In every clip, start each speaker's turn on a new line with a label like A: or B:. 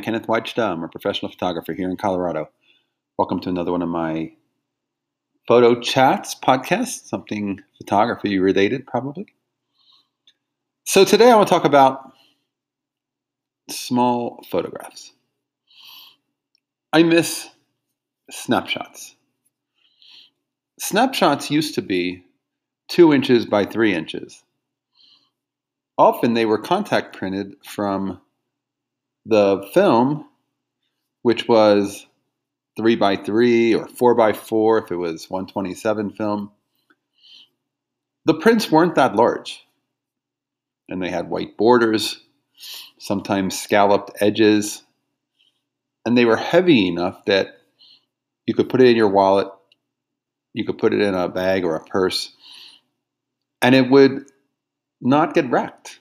A: Kenneth Weidstad. I'm a professional photographer here in Colorado. Welcome to another one of my photo chats podcast, something photography related, probably. So today I want to talk about small photographs. I miss snapshots. Snapshots used to be two inches by three inches. Often they were contact printed from the film, which was three by three or four by four if it was 127 film. The prints weren't that large, and they had white borders, sometimes scalloped edges, and they were heavy enough that you could put it in your wallet, you could put it in a bag or a purse, and it would not get wrecked.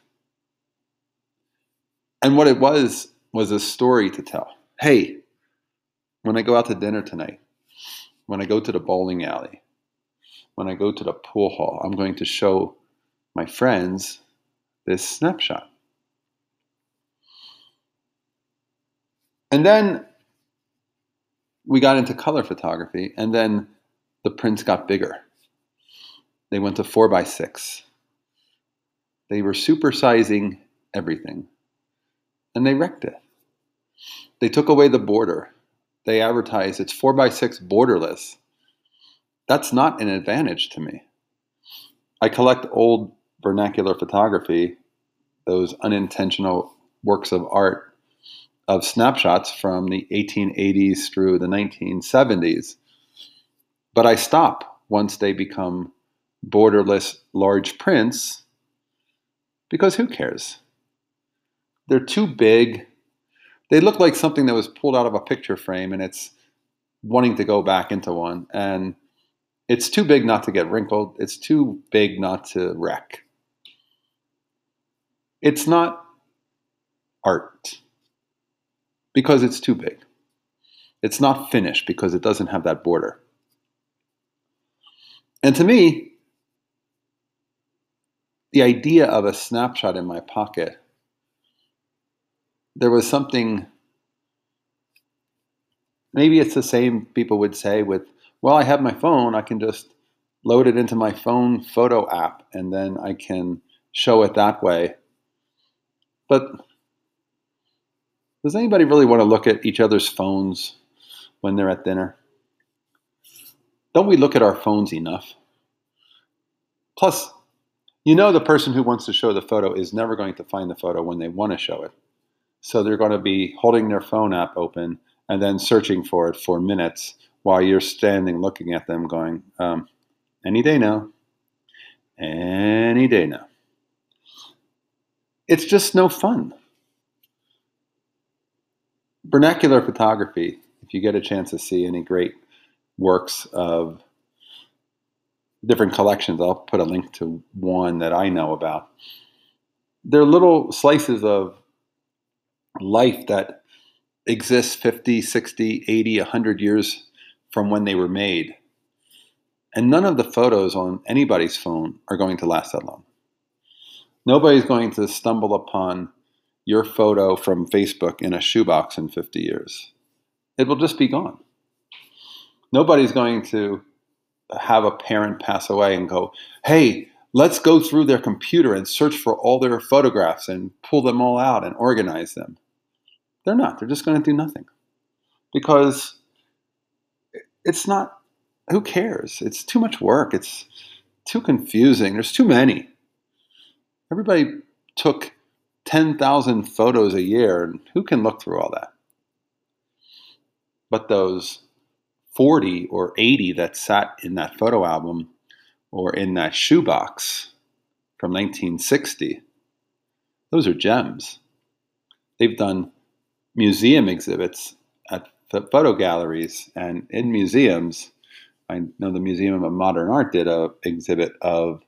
A: And what it was was a story to tell. Hey, when I go out to dinner tonight, when I go to the bowling alley, when I go to the pool hall, I'm going to show my friends this snapshot. And then we got into color photography, and then the prints got bigger. They went to four by six. They were supersizing everything, and they wrecked it. They took away the border. They advertised it's four by six borderless. That's not an advantage to me. I collect old vernacular photography, those unintentional works of art of snapshots from the 1880s through the 1970s. But I stop once they become borderless large prints because who cares? They're too big, they look like something that was pulled out of a picture frame and it's wanting to go back into one. And it's too big not to get wrinkled. It's too big not to wreck. It's not art because it's too big. It's not finished because it doesn't have that border. And to me, the idea of a snapshot in my pocket there was something maybe it's the same people would say with well i have my phone i can just load it into my phone photo app and then i can show it that way. But does anybody really want to look at each other's phones when they're at dinner? Don't we look at our phones enough? Plus you know the person who wants to show the photo is never going to find the photo when they want to show it so they're going to be holding their phone app open and then searching for it for minutes while you're standing looking at them going, um, any day now, any day now. It's just no fun. Vernacular photography, if you get a chance to see any great works of different collections, I'll put a link to one that I know about. They're little slices of life that exists 50, 60, 80, 100 years from when they were made. And none of the photos on anybody's phone are going to last that long. Nobody's going to stumble upon your photo from Facebook in a shoebox in 50 years. It will just be gone. Nobody's going to have a parent pass away and go, hey, let's go through their computer and search for all their photographs and pull them all out and organize them. They're not. They're just going to do nothing because it's not, who cares? It's too much work. It's too confusing. There's too many. Everybody took 10,000 photos a year, and who can look through all that? But those 40 or 80 that sat in that photo album or in that shoebox from 1960, those are gems. They've done museum exhibits at the photo galleries and in museums. I know the Museum of Modern Art did a exhibit of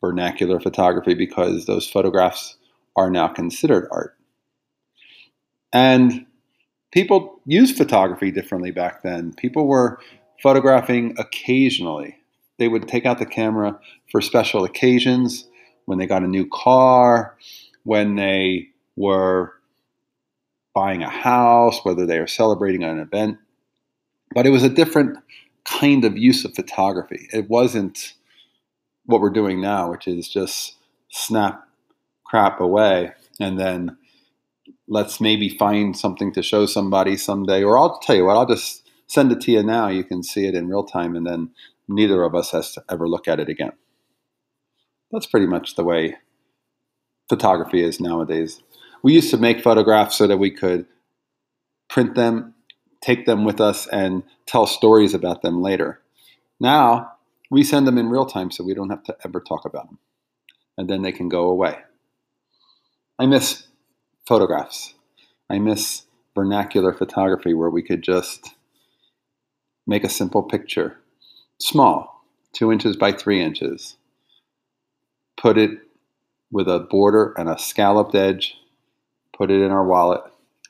A: vernacular photography because those photographs are now considered art. And people used photography differently back then. People were photographing occasionally. They would take out the camera for special occasions, when they got a new car, when they were buying a house, whether they are celebrating an event. But it was a different kind of use of photography. It wasn't what we're doing now, which is just snap crap away and then let's maybe find something to show somebody someday. Or I'll tell you what, I'll just send it to you now. You can see it in real time, and then neither of us has to ever look at it again. That's pretty much the way photography is nowadays. We used to make photographs so that we could print them, take them with us, and tell stories about them later. Now, we send them in real time so we don't have to ever talk about them. And then they can go away. I miss photographs. I miss vernacular photography where we could just make a simple picture, small, two inches by three inches, put it with a border and a scalloped edge, put it in our wallet,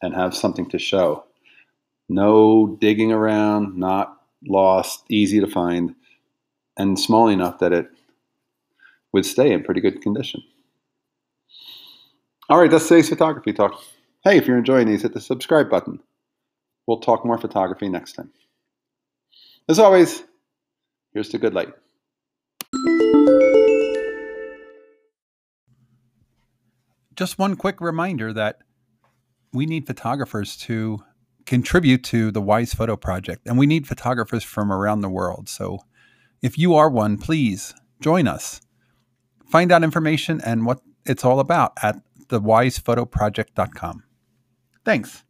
A: and have something to show. No digging around, not lost, easy to find, and small enough that it would stay in pretty good condition. All right, that's today's photography talk. Hey, if you're enjoying these, hit the subscribe button. We'll talk more photography next time. As always, here's to good light. Just one quick reminder that we need photographers to contribute to the Wise Photo Project, and we need photographers from around the world. So if you are one, please join us. Find out information and what it's all about at thewisephotoproject.com. Thanks.